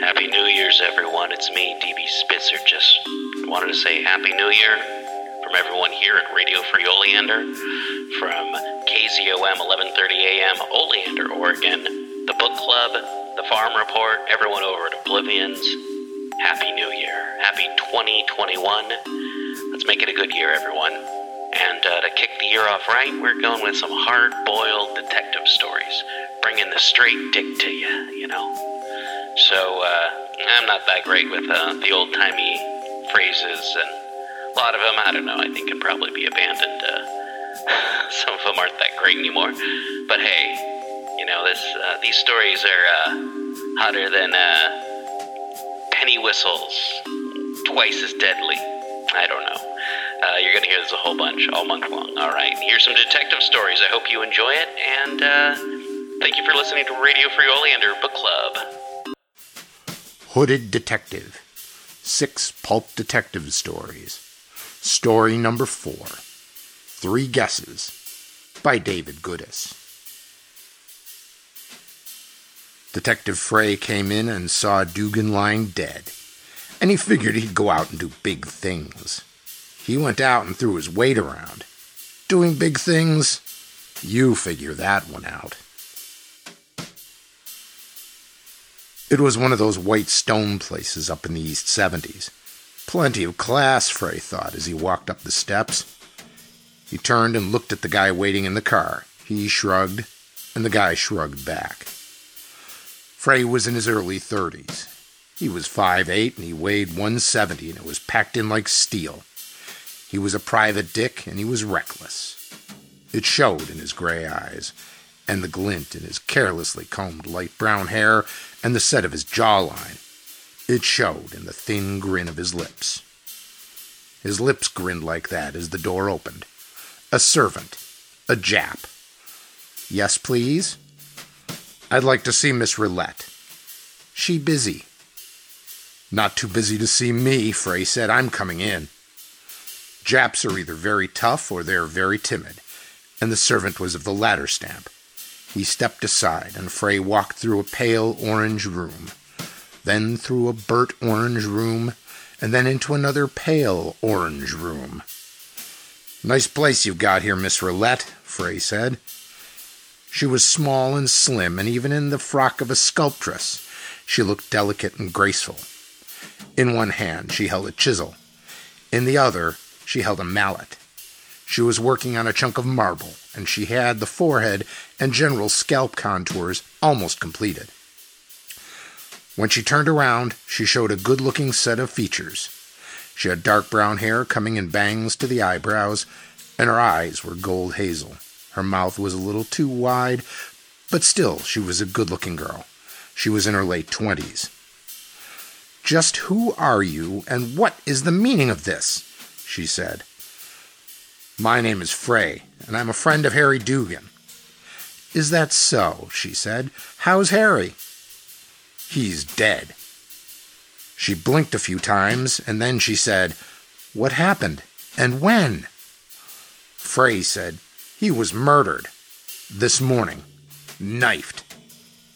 Happy New Year's, everyone. It's me, DB Spitzer. Just wanted to say Happy New Year from everyone here at Radio Free Oleander, from KZOM 11:30 a.m. Oleander, Oregon, the Book Club, the Farm Report, everyone over at Oblivions. Happy New Year. Happy 2021. Let's make it a good year, everyone. And uh, to kick the year off right, we're going with some hard-boiled detective stories, bringing the straight dick to you, you know. So uh, I'm not that great with uh, the old-timey phrases, and a lot of them, I don't know, I think can probably be abandoned. Uh, some of them aren't that great anymore. But hey, you know, this uh, these stories are uh, hotter than uh, penny whistles, twice as deadly. I don't know. Uh, you're going to hear this a whole bunch all month long. All right. Here's some detective stories. I hope you enjoy it. And uh, thank you for listening to Radio Free Oleander Book Club. Hooded Detective. Six pulp detective stories. Story number four Three Guesses by David Goodis. Detective Frey came in and saw Dugan lying dead, and he figured he'd go out and do big things. He went out and threw his weight around. Doing big things? You figure that one out. It was one of those white stone places up in the East 70s. Plenty of class, Frey thought as he walked up the steps. He turned and looked at the guy waiting in the car. He shrugged, and the guy shrugged back. Frey was in his early 30s. He was 5'8 and he weighed 170 and it was packed in like steel. He was a private dick and he was reckless. It showed in his gray eyes, and the glint in his carelessly combed light brown hair, and the set of his jawline. It showed in the thin grin of his lips. His lips grinned like that as the door opened. A servant. A Jap. Yes, please? I'd like to see Miss Roulette. She busy. Not too busy to see me, Frey said. I'm coming in. Japs are either very tough or they're very timid, and the servant was of the latter stamp. He stepped aside, and Frey walked through a pale orange room, then through a burnt orange room, and then into another pale orange room. Nice place you've got here, Miss Roulette, Frey said. She was small and slim, and even in the frock of a sculptress, she looked delicate and graceful. In one hand, she held a chisel. In the other, she held a mallet. She was working on a chunk of marble, and she had the forehead and general scalp contours almost completed. When she turned around, she showed a good looking set of features. She had dark brown hair coming in bangs to the eyebrows, and her eyes were gold hazel. Her mouth was a little too wide, but still she was a good looking girl. She was in her late twenties. Just who are you, and what is the meaning of this? she said. My name is Frey, and I'm a friend of Harry Dugan. Is that so? she said. How's Harry? He's dead. She blinked a few times, and then she said, What happened? And when? Frey said, He was murdered. This morning. Knifed.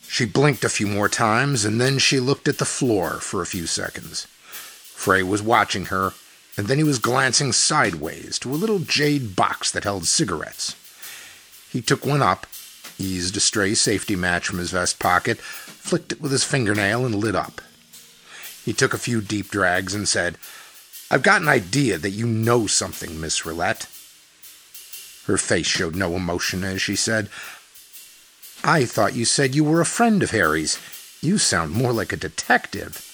She blinked a few more times, and then she looked at the floor for a few seconds. Frey was watching her, and then he was glancing sideways to a little jade box that held cigarettes. He took one up, eased a stray safety match from his vest pocket, flicked it with his fingernail, and lit up. He took a few deep drags and said, I've got an idea that you know something, Miss Roulette. Her face showed no emotion as she said, I thought you said you were a friend of Harry's. You sound more like a detective.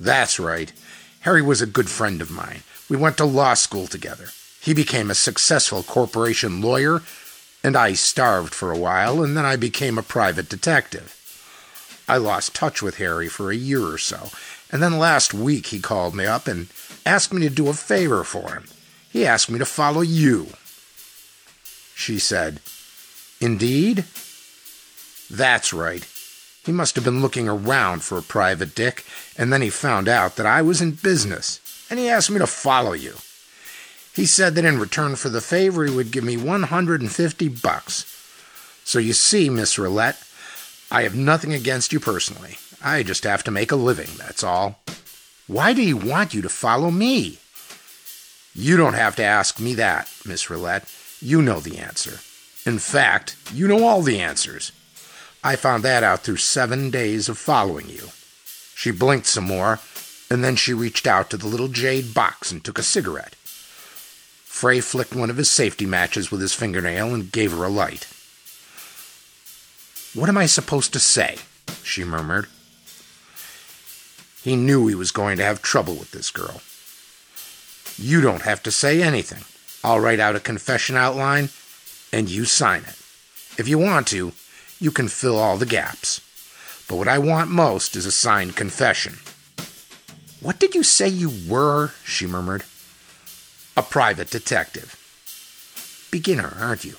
That's right. Harry was a good friend of mine. We went to law school together. He became a successful corporation lawyer, and I starved for a while, and then I became a private detective. I lost touch with Harry for a year or so, and then last week he called me up and asked me to do a favor for him. He asked me to follow you. She said, Indeed? That's right. He must have been looking around for a private dick, and then he found out that I was in business, and he asked me to follow you. He said that in return for the favor he would give me 150 bucks. So you see, Miss Roulette, I have nothing against you personally. I just have to make a living, that's all. Why do he want you to follow me? You don't have to ask me that, Miss Roulette. You know the answer. In fact, you know all the answers. I found that out through seven days of following you. She blinked some more, and then she reached out to the little jade box and took a cigarette. Frey flicked one of his safety matches with his fingernail and gave her a light. What am I supposed to say? she murmured. He knew he was going to have trouble with this girl. You don't have to say anything. I'll write out a confession outline, and you sign it. If you want to, you can fill all the gaps. But what I want most is a signed confession. What did you say you were? she murmured. A private detective. Beginner, aren't you?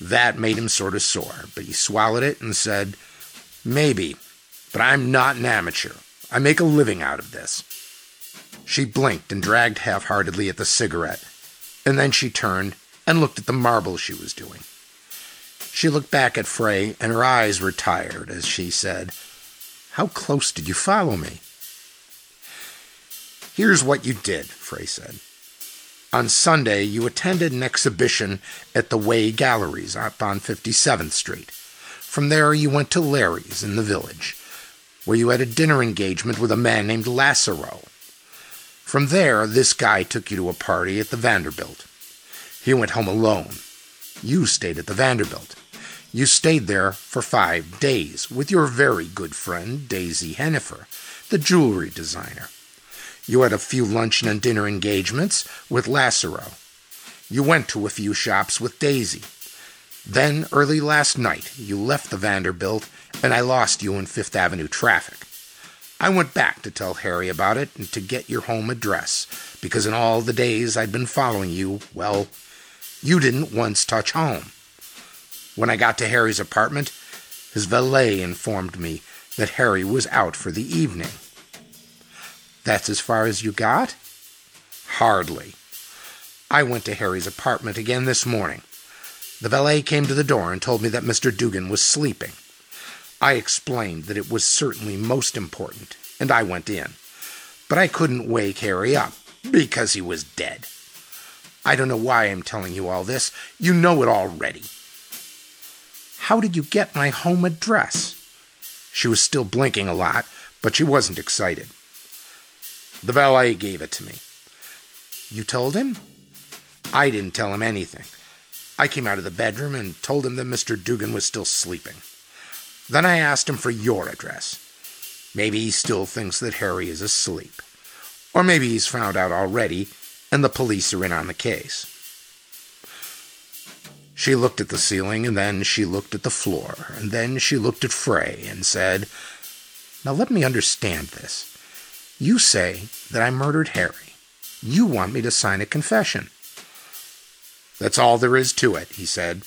That made him sort of sore, but he swallowed it and said, Maybe, but I'm not an amateur. I make a living out of this. She blinked and dragged half heartedly at the cigarette, and then she turned and looked at the marble she was doing. She looked back at Frey, and her eyes were tired as she said, How close did you follow me? Here's what you did, Frey said. On Sunday, you attended an exhibition at the Way Galleries up on 57th Street. From there, you went to Larry's in the village, where you had a dinner engagement with a man named Lassero. From there, this guy took you to a party at the Vanderbilt. He went home alone. You stayed at the Vanderbilt. You stayed there for five days with your very good friend, Daisy Hennifer, the jewelry designer. You had a few luncheon and dinner engagements with Lassero. You went to a few shops with Daisy. Then, early last night, you left the Vanderbilt, and I lost you in Fifth Avenue traffic. I went back to tell Harry about it and to get your home address, because in all the days I'd been following you, well, you didn't once touch home. When I got to Harry's apartment, his valet informed me that Harry was out for the evening. That's as far as you got? Hardly. I went to Harry's apartment again this morning. The valet came to the door and told me that Mr. Dugan was sleeping. I explained that it was certainly most important, and I went in. But I couldn't wake Harry up because he was dead. I don't know why I'm telling you all this. You know it already. How did you get my home address? She was still blinking a lot, but she wasn't excited. The valet gave it to me. You told him? I didn't tell him anything. I came out of the bedroom and told him that Mr. Dugan was still sleeping. Then I asked him for your address. Maybe he still thinks that Harry is asleep. Or maybe he's found out already and the police are in on the case. She looked at the ceiling and then she looked at the floor and then she looked at Frey and said, Now let me understand this. You say that I murdered Harry. You want me to sign a confession. That's all there is to it, he said.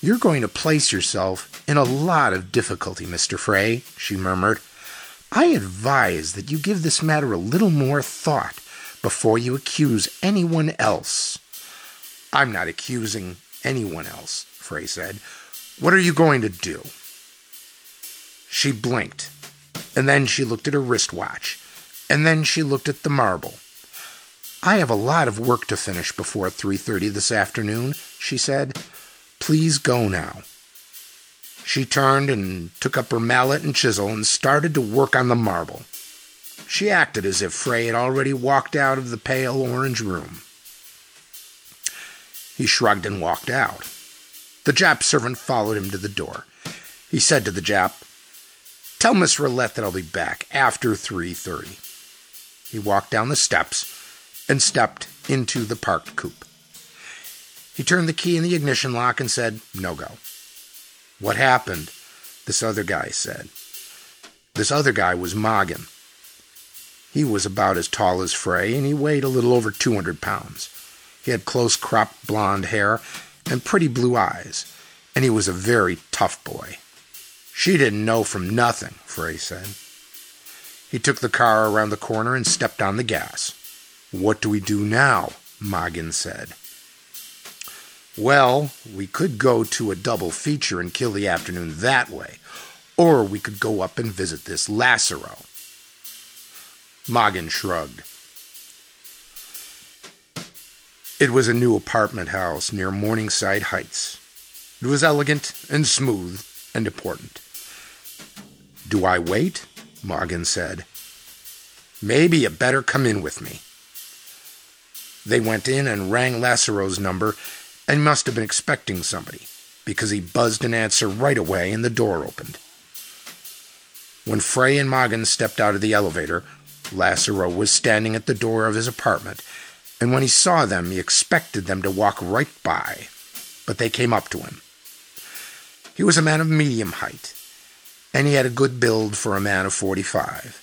You're going to place yourself in a lot of difficulty, Mr. Frey, she murmured. I advise that you give this matter a little more thought before you accuse anyone else. I'm not accusing anyone else, Frey said. What are you going to do? She blinked and then she looked at her wristwatch, and then she looked at the marble. I have a lot of work to finish before 3:30 this afternoon, she said. Please go now. She turned and took up her mallet and chisel and started to work on the marble. She acted as if Frey had already walked out of the pale orange room. He shrugged and walked out. The Jap servant followed him to the door. He said to the Jap, Tell Miss Roulette that I'll be back after 3.30. He walked down the steps and stepped into the parked coupe. He turned the key in the ignition lock and said, No go. What happened? This other guy said. This other guy was Moggin. He was about as tall as Frey, and he weighed a little over 200 pounds. He had close cropped blond hair and pretty blue eyes, and he was a very tough boy. She didn't know from nothing, Frey said. He took the car around the corner and stepped on the gas. What do we do now? Moggin said. Well, we could go to a double feature and kill the afternoon that way. Or we could go up and visit this Lassero. Moggin shrugged. It was a new apartment house near Morningside Heights. It was elegant and smooth and important. Do I wait? Moggin said. Maybe you better come in with me. They went in and rang Lasseroe's number and must have been expecting somebody because he buzzed an answer right away and the door opened. When Frey and Moggin stepped out of the elevator, Lasseroe was standing at the door of his apartment, and when he saw them, he expected them to walk right by, but they came up to him. He was a man of medium height, and he had a good build for a man of 45.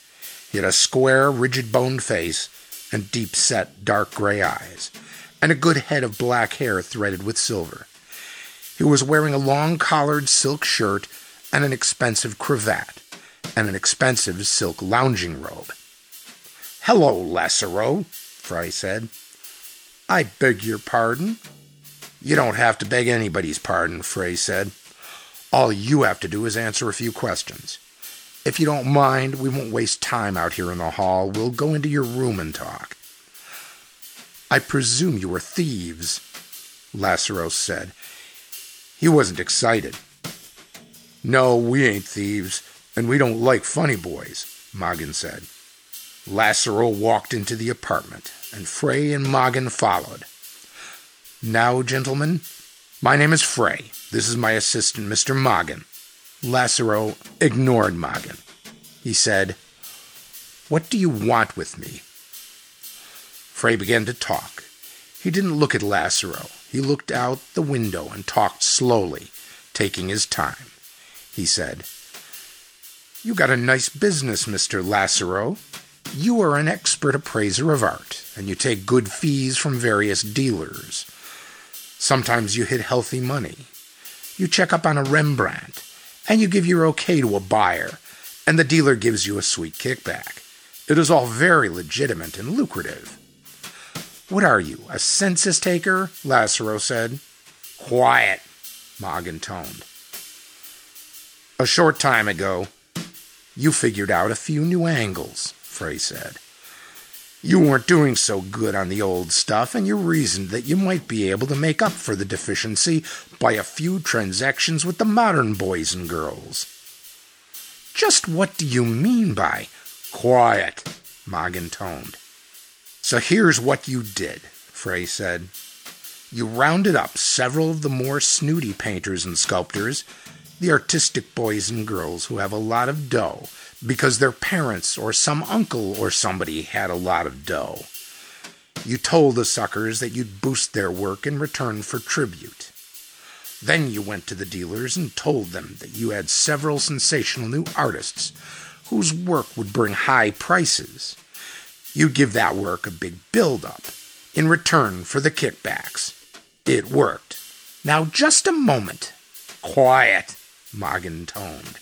He had a square, rigid boned face and deep set, dark gray eyes, and a good head of black hair threaded with silver. He was wearing a long collared silk shirt and an expensive cravat, and an expensive silk lounging robe. Hello, Lasseroe, Frey said. I beg your pardon. You don't have to beg anybody's pardon, Frey said. All you have to do is answer a few questions. If you don't mind, we won't waste time out here in the hall. We'll go into your room and talk. I presume you are thieves, Lasseroe said. He wasn't excited. No, we ain't thieves, and we don't like funny boys, Moggin said. Lasseroe walked into the apartment, and Frey and Moggin followed. Now, gentlemen, my name is Frey. This is my assistant, Mr. Moggin. Lasseroe ignored Moggin. He said, What do you want with me? Frey began to talk. He didn't look at Lasseroe. He looked out the window and talked slowly, taking his time. He said, You got a nice business, Mr. Lasseroe. You are an expert appraiser of art, and you take good fees from various dealers. Sometimes you hit healthy money. You check up on a Rembrandt, and you give your okay to a buyer, and the dealer gives you a sweet kickback. It is all very legitimate and lucrative. What are you, a census taker? Lasseroe said. Quiet, Moggin toned. A short time ago, you figured out a few new angles, Frey said. You weren't doing so good on the old stuff, and you reasoned that you might be able to make up for the deficiency by a few transactions with the modern boys and girls. Just what do you mean by quiet? Moggin toned. So here's what you did, Frey said. You rounded up several of the more snooty painters and sculptors, the artistic boys and girls who have a lot of dough because their parents or some uncle or somebody had a lot of dough. You told the suckers that you'd boost their work in return for tribute. Then you went to the dealers and told them that you had several sensational new artists whose work would bring high prices You'd give that work a big build up in return for the kickbacks. It worked. Now, just a moment. Quiet, Moggin toned.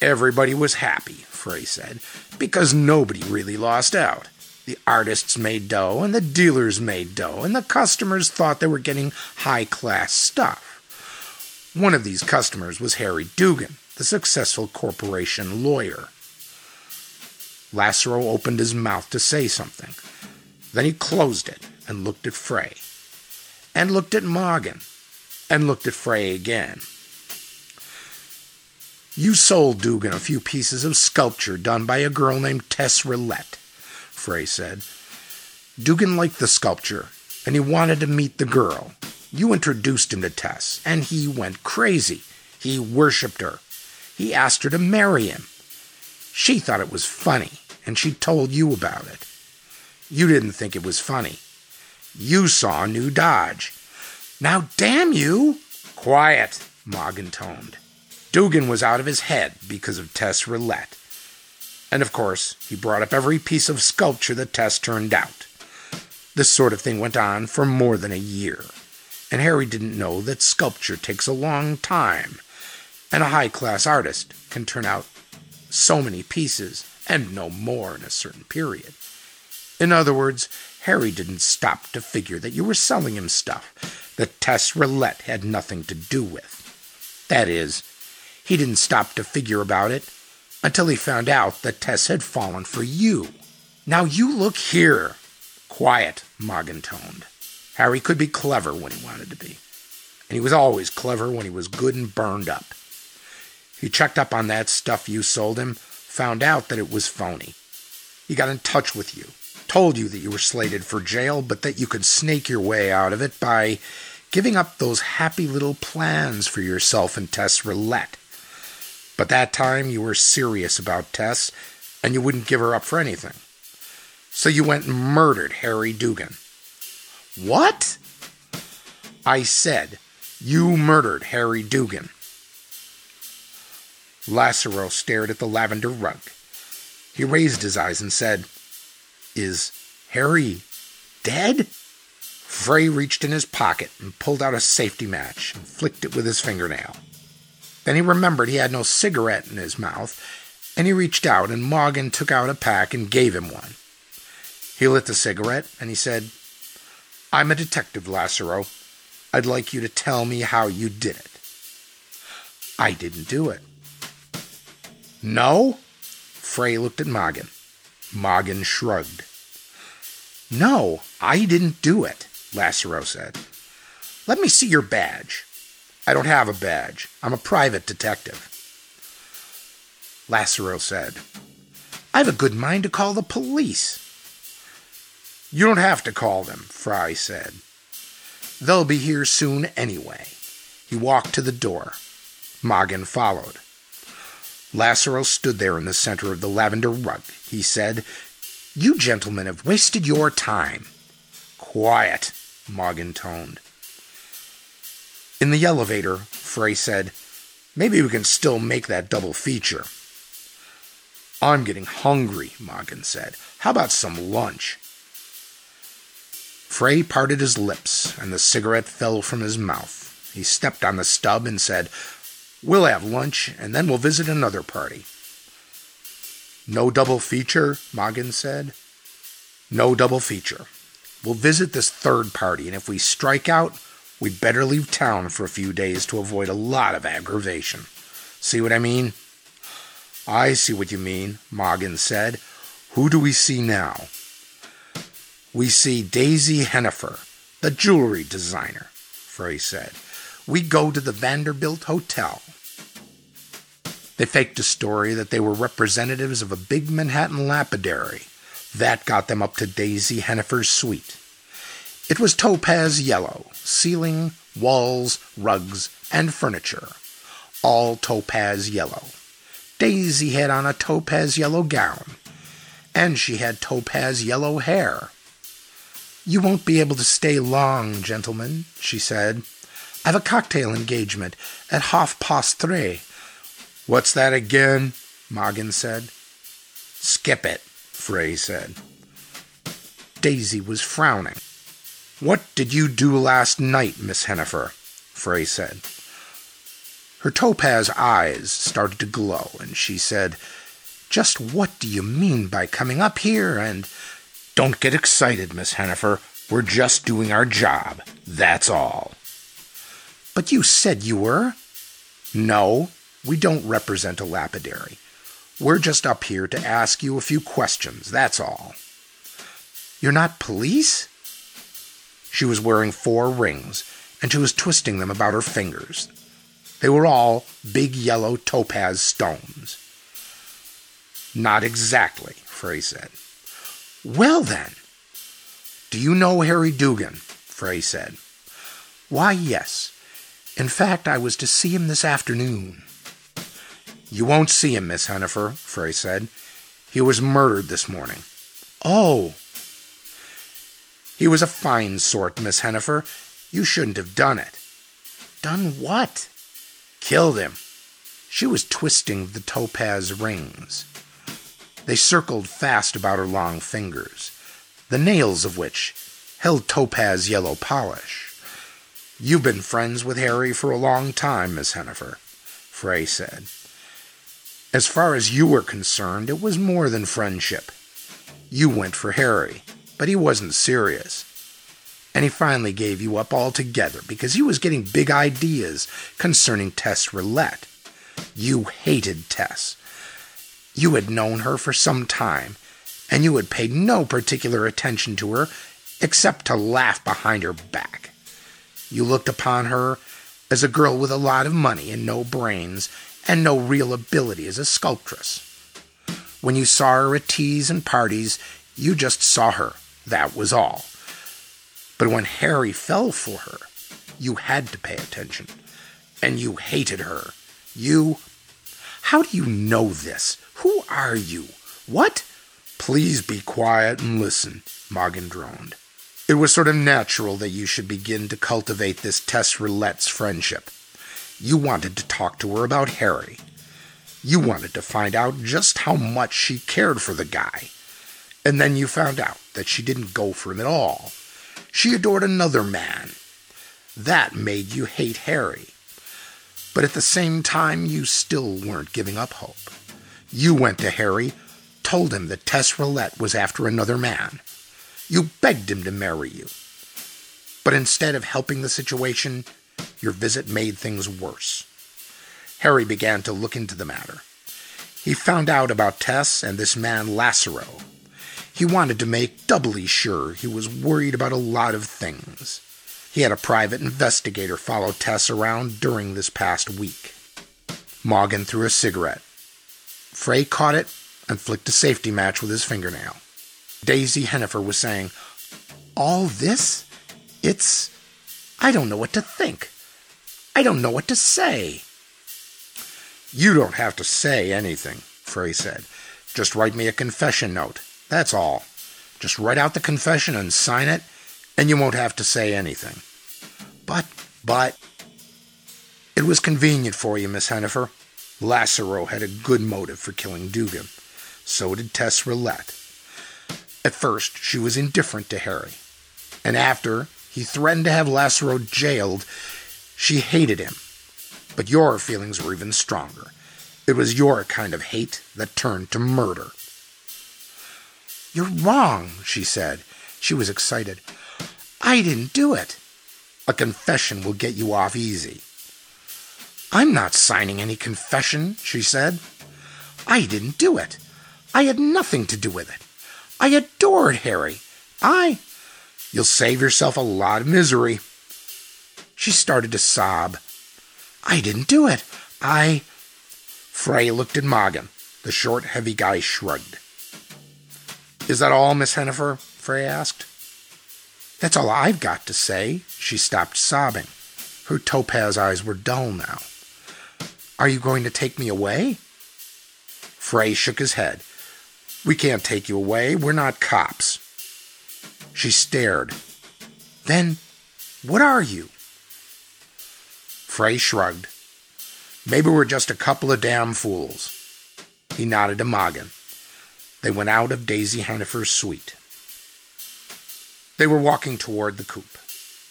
Everybody was happy, Frey said, because nobody really lost out. The artists made dough, and the dealers made dough, and the customers thought they were getting high class stuff. One of these customers was Harry Dugan, the successful corporation lawyer. Lasseroe opened his mouth to say something. Then he closed it and looked at Frey, and looked at Moggin, and looked at Frey again. You sold Dugan a few pieces of sculpture done by a girl named Tess Rillette, Frey said. Dugan liked the sculpture, and he wanted to meet the girl. You introduced him to Tess, and he went crazy. He worshipped her. He asked her to marry him. She thought it was funny, and she told you about it. You didn't think it was funny. You saw a new Dodge. Now, damn you! Quiet, Moggin toned. Dugan was out of his head because of Tess Rillette. And of course, he brought up every piece of sculpture that Tess turned out. This sort of thing went on for more than a year, and Harry didn't know that sculpture takes a long time, and a high class artist can turn out so many pieces and no more in a certain period. In other words, Harry didn't stop to figure that you were selling him stuff that Tess Rillette had nothing to do with. That is, He didn't stop to figure about it until he found out that Tess had fallen for you. Now you look here. Quiet, Mogin toned. Harry could be clever when he wanted to be. And he was always clever when he was good and burned up. He checked up on that stuff you sold him, found out that it was phony. He got in touch with you, told you that you were slated for jail, but that you could snake your way out of it by giving up those happy little plans for yourself and Tess Roulette. But that time you were serious about Tess, and you wouldn't give her up for anything. So you went and murdered Harry Dugan. What? I said, you murdered Harry Dugan. Lasseroe stared at the lavender rug. He raised his eyes and said, Is Harry dead? Frey reached in his pocket and pulled out a safety match and flicked it with his fingernail. Then he remembered he had no cigarette in his mouth, and he reached out and Mogin took out a pack and gave him one. He lit the cigarette and he said, I'm a detective, Lasseroe. I'd like you to tell me how you did it. I didn't do it. No? Frey looked at Mogin. Mogin shrugged. No, I didn't do it, Lasseroe said. Let me see your badge. I don't have a badge. I'm a private detective. Lasseroe said, I have a good mind to call the police. You don't have to call them, Frey said. They'll be here soon anyway. He walked to the door. Mogin followed. Lasseroe stood there in the center of the lavender rug. He said, You gentlemen have wasted your time. Quiet, Mogin toned. In the elevator, Frey said, Maybe we can still make that double feature. I'm getting hungry, Mogin said. How about some lunch? Frey parted his lips, and the cigarette fell from his mouth. He stepped on the stub and said, We'll have lunch, and then we'll visit another party. No double feature, Mogin said. No double feature. We'll visit this third party, and if we strike out, we'd better leave town for a few days to avoid a lot of aggravation. See what I mean? I see what you mean, Mogin said. Who do we see now? We see Daisy Hennifer, the jewelry designer, Frey said. We go to the Vanderbilt Hotel. They faked a story that they were representatives of a big Manhattan lapidary. That got them up to Daisy Hennifer's suite. It was topaz yellow, ceiling, walls, rugs, and furniture. All topaz yellow. Daisy had on a topaz yellow gown, and she had topaz yellow hair. You won't be able to stay long, gentlemen, she said. I've a cocktail engagement at half past three. What's that again? Mogin said. Skip it, Frey said. Daisy was frowning. What did you do last night, Miss Hennifer? Frey said. Her topaz eyes started to glow, and she said, Just what do you mean by coming up here and. Don't get excited, Miss Hennifer. We're just doing our job. That's all. But you said you were. No, we don't represent a lapidary. We're just up here to ask you a few questions, that's all. You're not police? She was wearing four rings, and she was twisting them about her fingers. They were all big yellow topaz stones. Not exactly, Frey said. Well then, do you know Harry Dugan? Frey said. Why, yes. In fact, I was to see him this afternoon. You won't see him, Miss Hennifer, Frey said. He was murdered this morning. Oh. He was a fine sort, Miss Hennifer. You shouldn't have done it. Done what? Killed him. She was twisting the topaz rings. They circled fast about her long fingers, the nails of which held topaz yellow polish. You've been friends with Harry for a long time, Miss Hennifer, Frey said. As far as you were concerned, it was more than friendship. You went for Harry, but he wasn't serious. And he finally gave you up altogether because he was getting big ideas concerning Tess Roulette. You hated Tess. You had known her for some time, and you had paid no particular attention to her except to laugh behind her back. You looked upon her as a girl with a lot of money and no brains and no real ability as a sculptress. When you saw her at teas and parties, you just saw her. That was all. But when Harry fell for her, you had to pay attention. And you hated her. You. How do you know this? Who are you? What? Please be quiet and listen, Mogin droned. It was sort of natural that you should begin to cultivate this Tess Roulette's friendship. You wanted to talk to her about Harry. You wanted to find out just how much she cared for the guy. And then you found out that she didn't go for him at all. She adored another man. That made you hate Harry. But at the same time, you still weren't giving up hope. You went to Harry, told him that Tess Roulette was after another man. You begged him to marry you. But instead of helping the situation, your visit made things worse. Harry began to look into the matter. He found out about Tess and this man Lasseroe. He wanted to make doubly sure he was worried about a lot of things. He had a private investigator follow Tess around during this past week. Mogin threw a cigarette. Frey caught it and flicked a safety match with his fingernail. Daisy Hennifer was saying, All this? It's. I don't know what to think. I don't know what to say. You don't have to say anything, Frey said. Just write me a confession note. That's all. Just write out the confession and sign it, and you won't have to say anything. But, but. It was convenient for you, Miss Hennifer. Lasseroe had a good motive for killing Dugan. So did Tess Roulette. At first, she was indifferent to Harry. And after he threatened to have Lasseroe jailed, she hated him. But your feelings were even stronger. It was your kind of hate that turned to murder. You're wrong, she said. She was excited. I didn't do it. A confession will get you off easy. I'm not signing any confession, she said. I didn't do it. I had nothing to do with it. I adored Harry. I. You'll save yourself a lot of misery. She started to sob. I didn't do it. I. Frey looked at Mogin. The short, heavy guy shrugged. Is that all, Miss Hennifer? Frey asked. That's all I've got to say. She stopped sobbing. Her topaz eyes were dull now. Are you going to take me away? Frey shook his head. We can't take you away. We're not cops. She stared. Then, what are you? Frey shrugged. Maybe we're just a couple of damn fools. He nodded to Mogin. They went out of Daisy Hennifer's suite. They were walking toward the coupe.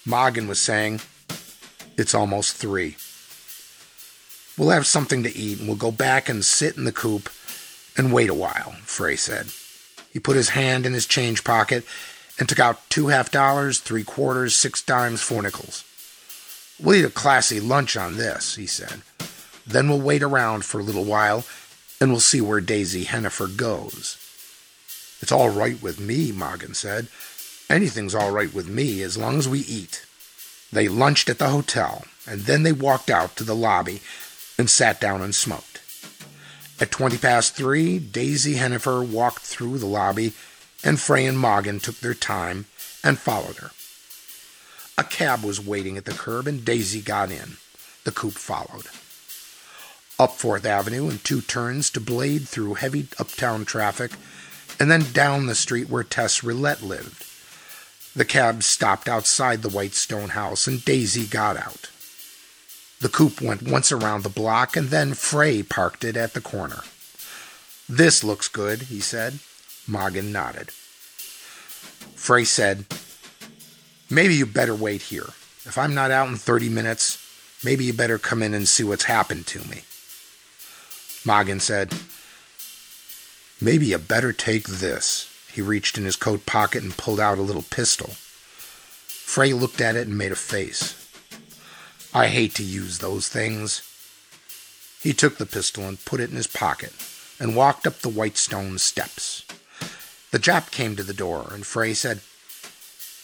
Mogin was saying, It's almost three. We'll have something to eat and we'll go back and sit in the coupe and wait a while, Frey said. He put his hand in his change pocket and took out two half dollars, three quarters, six dimes, four nickels. We'll eat a classy lunch on this, he said. Then we'll wait around for a little while and we'll see where Daisy Hennifer goes. It's all right with me, Mogin said. Anything's all right with me as long as we eat. They lunched at the hotel, and then they walked out to the lobby and sat down and smoked. At twenty past three, Daisy Hennifer walked through the lobby, and Frey and Mogin took their time and followed her. A cab was waiting at the curb, and Daisy got in. The coupe followed. Up Fourth Avenue and two turns to blade through heavy uptown traffic, and then down the street where Tess Roulette lived. The cab stopped outside the white stone house, and Daisy got out. The coupe went once around the block, and then Frey parked it at the corner. This looks good, he said. Mogin nodded. Frey said, Maybe you better wait here. If I'm not out in 30 minutes, maybe you better come in and see what's happened to me. Mogin said, Maybe you better take this. He reached in his coat pocket and pulled out a little pistol. Frey looked at it and made a face. I hate to use those things. He took the pistol and put it in his pocket and walked up the white stone steps. The Jap came to the door, and Frey said,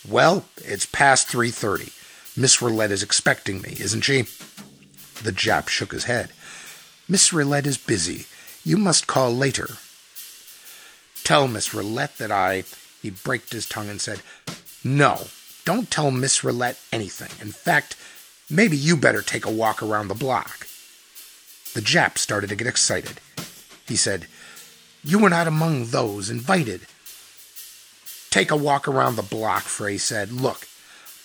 Well, it's past 3.30. Miss Rillette is expecting me, isn't she? The Jap shook his head. Miss Rillette is busy. You must call later. Tell Miss Rillette that I. He braked his tongue and said, No, don't tell Miss Rillette anything. In fact, maybe you better take a walk around the block. The Jap started to get excited. He said, You were not among those invited. Take a walk around the block, Frey said. Look,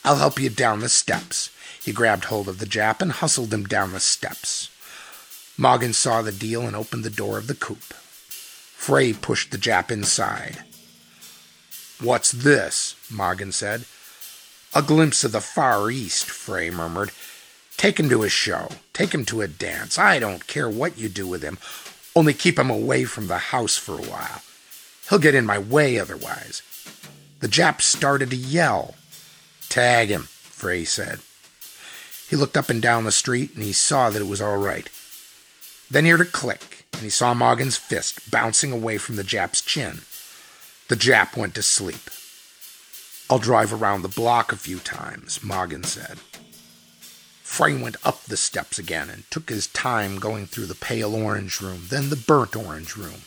I'll help you down the steps. He grabbed hold of the Jap and hustled him down the steps. Moggin saw the deal and opened the door of the coupe. Frey pushed the Jap inside. What's this? Moggin said. A glimpse of the Far East, Frey murmured. Take him to a show. Take him to a dance. I don't care what you do with him. Only keep him away from the house for a while. He'll get in my way otherwise. The Jap started to yell. Tag him, Frey said. He looked up and down the street and he saw that it was all right. Then he heard a click and he saw Moggin's fist bouncing away from the Jap's chin. The Jap went to sleep. I'll drive around the block a few times, Moggin said. Frey went up the steps again and took his time going through the pale orange room, then the burnt orange room.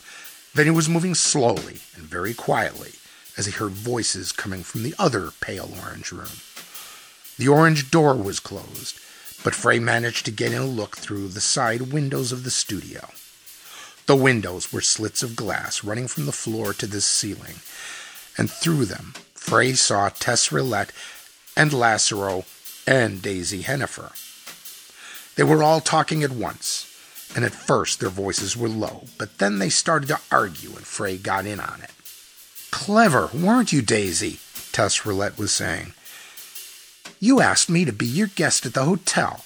Then he was moving slowly and very quietly as he heard voices coming from the other pale orange room. The orange door was closed, but Frey managed to get in a look through the side windows of the studio. The windows were slits of glass running from the floor to the ceiling, and through them Frey saw Tess Rillette and Lasseroe and Daisy Hennifer. They were all talking at once, and at first their voices were low, but then they started to argue, and Frey got in on it. Clever, weren't you, Daisy? Tess Rillette was saying. You asked me to be your guest at the hotel,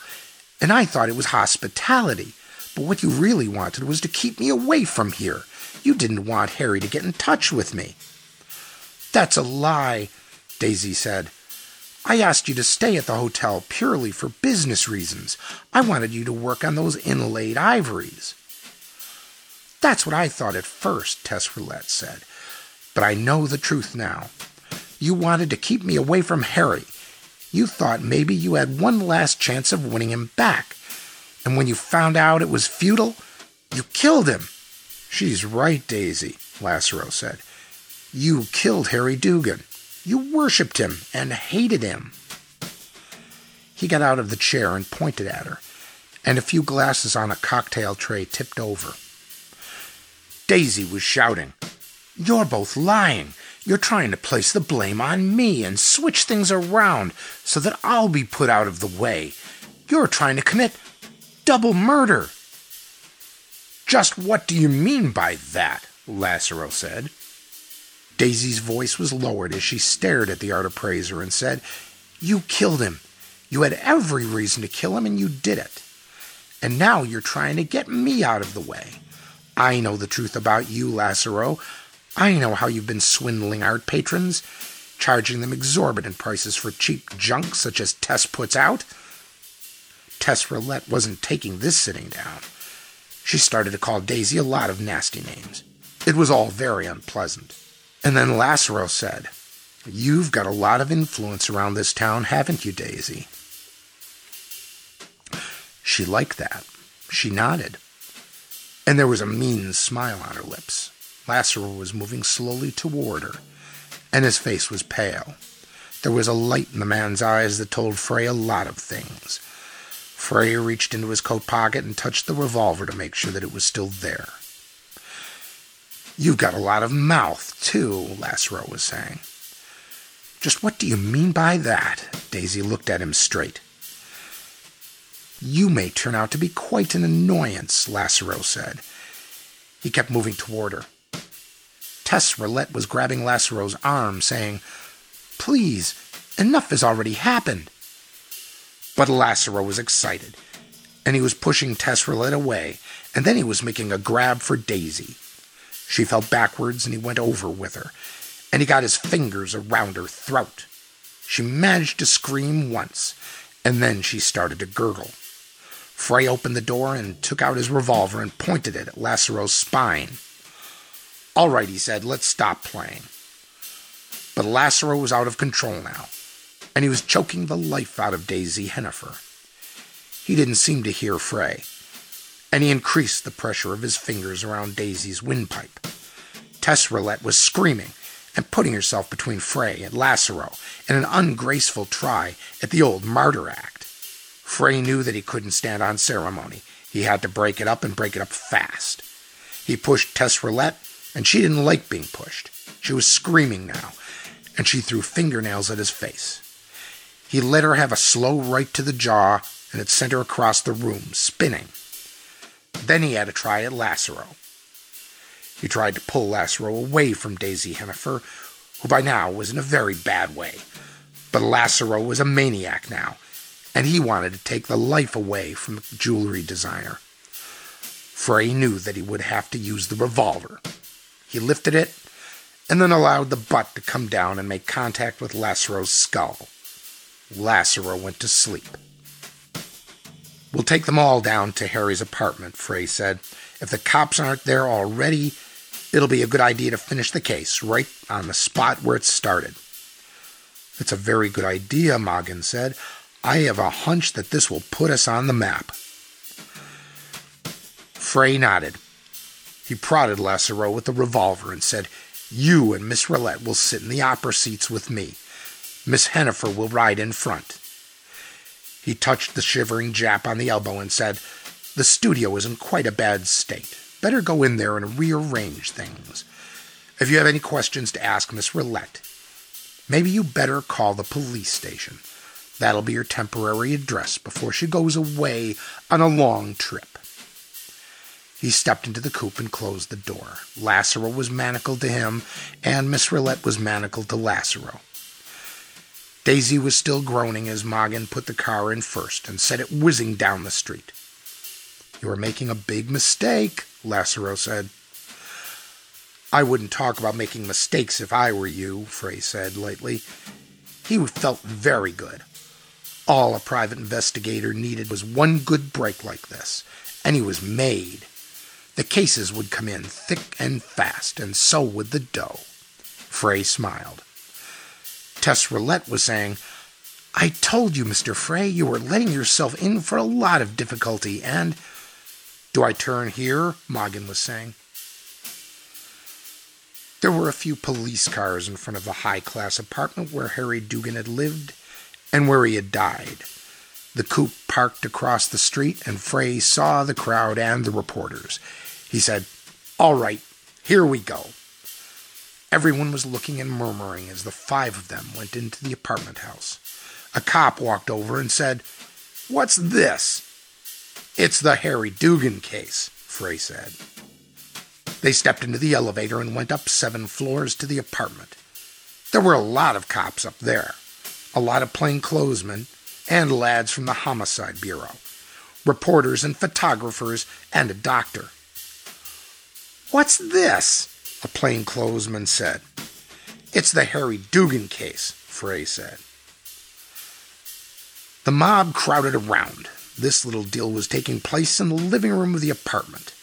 and I thought it was hospitality. But what you really wanted was to keep me away from here. You didn't want Harry to get in touch with me. That's a lie, Daisy said. I asked you to stay at the hotel purely for business reasons. I wanted you to work on those inlaid ivories. That's what I thought at first, Tess Rillette said. But I know the truth now. You wanted to keep me away from Harry. You thought maybe you had one last chance of winning him back. And when you found out it was futile, you killed him. She's right, Daisy, Lasseroe said. You killed Harry Dugan. You worshipped him and hated him. He got out of the chair and pointed at her, and a few glasses on a cocktail tray tipped over. Daisy was shouting, You're both lying. You're trying to place the blame on me and switch things around so that I'll be put out of the way. You're trying to commit double murder. Just what do you mean by that? Lasseroe said. Daisy's voice was lowered as she stared at the art appraiser and said, You killed him. You had every reason to kill him, and you did it. And now you're trying to get me out of the way. I know the truth about you, Lasseroe. I know how you've been swindling art patrons, charging them exorbitant prices for cheap junk such as Tess puts out. Tess Rillette wasn't taking this sitting down. She started to call Daisy a lot of nasty names. It was all very unpleasant. And then Lasseroe said, You've got a lot of influence around this town, haven't you, Daisy? She liked that. She nodded. And there was a mean smile on her lips. Lasseroe was moving slowly toward her, and his face was pale. There was a light in the man's eyes that told Frey a lot of things. Frey reached into his coat pocket and touched the revolver to make sure that it was still there. You've got a lot of mouth, too, Lasseroe was saying. Just what do you mean by that? Daisy looked at him straight. You may turn out to be quite an annoyance, Lasseroe said. He kept moving toward her. Tess Rillette was grabbing Lasseroe's arm, saying, Please, enough has already happened. But Lasseroe was excited, and he was pushing Tess Rillette away, and then he was making a grab for Daisy. She fell backwards, and he went over with her, and he got his fingers around her throat. She managed to scream once, and then she started to gurgle. Frey opened the door and took out his revolver and pointed it at Lassero's spine. All right, he said, let's stop playing. But Lassero was out of control now, and he was choking the life out of Daisy Hennifer. He didn't seem to hear Frey, and he increased the pressure of his fingers around Daisy's windpipe. Tess Rillette was screaming and putting herself between Frey and Lassero in an ungraceful try at the old martyr act. Frey knew that he couldn't stand on ceremony. He had to break it up and break it up fast. He pushed Tess Rillette and she didn't like being pushed. She was screaming now, and she threw fingernails at his face. He let her have a slow right to the jaw, and it sent her across the room, spinning. Then he had a try at Lassero. He tried to pull Lassero away from Daisy Hennifer, who by now was in a very bad way. But Lassero was a maniac now, and he wanted to take the life away from the jewelry designer. Frey knew that he would have to use the revolver. He lifted it and then allowed the butt to come down and make contact with Lassero's skull. Lassero went to sleep. We'll take them all down to Harry's apartment, Frey said. If the cops aren't there already, it'll be a good idea to finish the case right on the spot where it started. It's a very good idea, Mogin said. I have a hunch that this will put us on the map. Frey nodded. He prodded Lassero with the revolver and said, You and Miss Rillette will sit in the opera seats with me. Miss Hennifer will ride in front. He touched the shivering Jap on the elbow and said, The studio is in quite a bad state. Better go in there and rearrange things. If you have any questions to ask Miss Rillette, maybe you better call the police station. That'll be her temporary address before she goes away on a long trip. He stepped into the coupe and closed the door. Lassero was manacled to him, and Miss Rillette was manacled to Lassero. Daisy was still groaning as Mogin put the car in first and set it whizzing down the street. You are making a big mistake, Lassero said. I wouldn't talk about making mistakes if I were you, Frey said lightly. He felt very good. All a private investigator needed was one good break like this, and he was made. The cases would come in thick and fast, and so would the dough. Frey smiled. Tess Rillette was saying, I told you, Mr. Frey, you were letting yourself in for a lot of difficulty, and. Do I turn here? Mogin was saying. There were a few police cars in front of the high class apartment where Harry Dugan had lived and where he had died. The coupe parked across the street, and Frey saw the crowd and the reporters. He said, All right, here we go. Everyone was looking and murmuring as the five of them went into the apartment house. A cop walked over and said, What's this? It's the Harry Dugan case, Frey said. They stepped into the elevator and went up seven floors to the apartment. There were a lot of cops up there, a lot of plainclothesmen, and lads from the Homicide Bureau, reporters and photographers, and a doctor. What's this? A plainclothesman said. It's the Harry Dugan case, Frey said. The mob crowded around. This little deal was taking place in the living room of the apartment.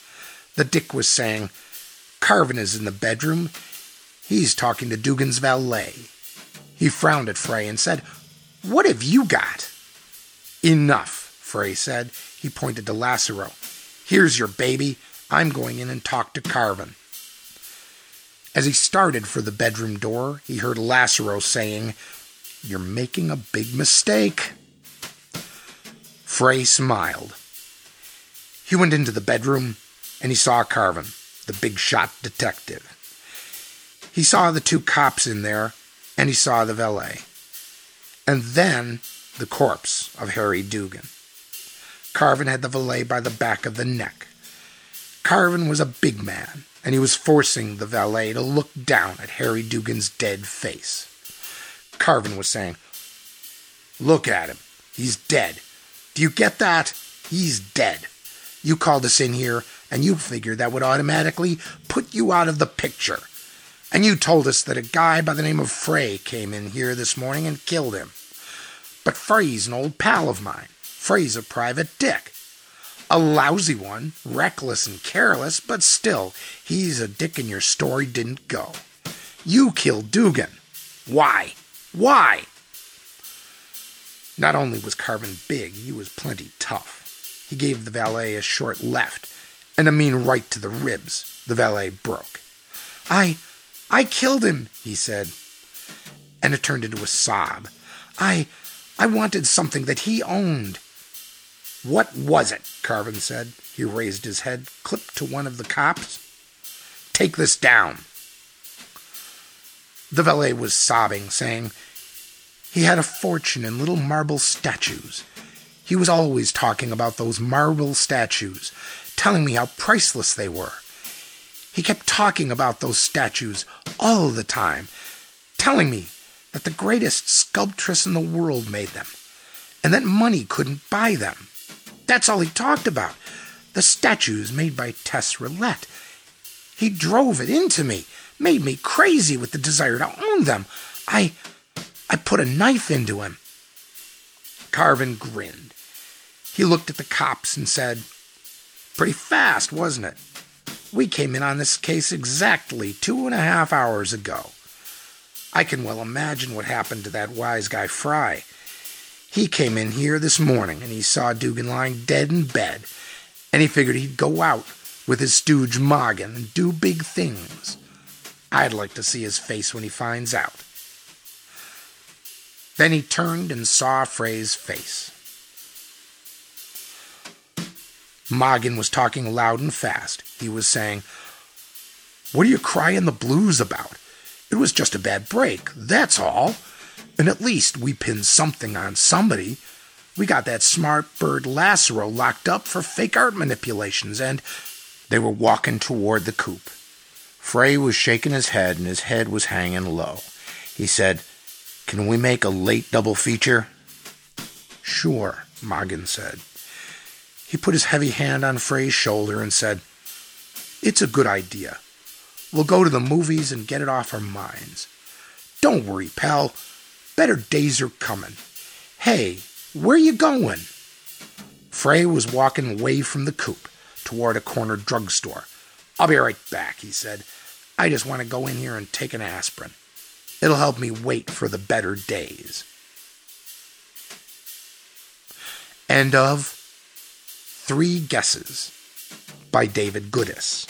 The dick was saying, Carvin is in the bedroom. He's talking to Dugan's valet. He frowned at Frey and said, What have you got? Enough, Frey said. He pointed to Lassero. Here's your baby. I'm going in and talk to Carvin. As he started for the bedroom door, he heard Lassero saying, You're making a big mistake. Frey smiled. He went into the bedroom and he saw Carvin, the big shot detective. He saw the two cops in there and he saw the valet. And then the corpse of Harry Dugan. Carvin had the valet by the back of the neck. Carvin was a big man, and he was forcing the valet to look down at Harry Dugan's dead face. Carvin was saying, Look at him. He's dead. Do you get that? He's dead. You called us in here, and you figured that would automatically put you out of the picture. And you told us that a guy by the name of Frey came in here this morning and killed him. But Frey's an old pal of mine. Frey's a private dick. A lousy one, reckless and careless, but still, he's a dick and your story didn't go. You killed Dugan. Why? Why? Not only was Carvin big, he was plenty tough. He gave the valet a short left and a mean right to the ribs. The valet broke. I, I killed him, he said. And it turned into a sob. I, I wanted something that he owned. What was it? Carvin said. He raised his head, clipped to one of the cops. Take this down. The valet was sobbing, saying he had a fortune in little marble statues. He was always talking about those marble statues, telling me how priceless they were. He kept talking about those statues all the time, telling me that the greatest sculptress in the world made them, and that money couldn't buy them. That's all he talked about. The statues made by Tess Rillette. He drove it into me, made me crazy with the desire to own them. I I put a knife into him. Carvin grinned. He looked at the cops and said, Pretty fast, wasn't it? We came in on this case exactly two and a half hours ago. I can well imagine what happened to that wise guy Frey. He came in here this morning and he saw Dugan lying dead in bed, and he figured he'd go out with his stooge Moggin and do big things. I'd like to see his face when he finds out. Then he turned and saw Frey's face. Moggin was talking loud and fast. He was saying, What are you crying the blues about? It was just a bad break, that's all. And at least we pinned something on somebody. We got that smart bird Lassero locked up for fake art manipulations, and they were walking toward the coupe. Frey was shaking his head, and his head was hanging low. He said, Can we make a late double feature? Sure, Moggin said. He put his heavy hand on Frey's shoulder and said, It's a good idea. We'll go to the movies and get it off our minds. Don't worry, pal. Better days are coming. Hey, where you going? Frey was walking away from the coupe toward a corner drugstore. I'll be right back, he said. I just want to go in here and take an aspirin. It'll help me wait for the better days. End of Three Guesses by David Goodis.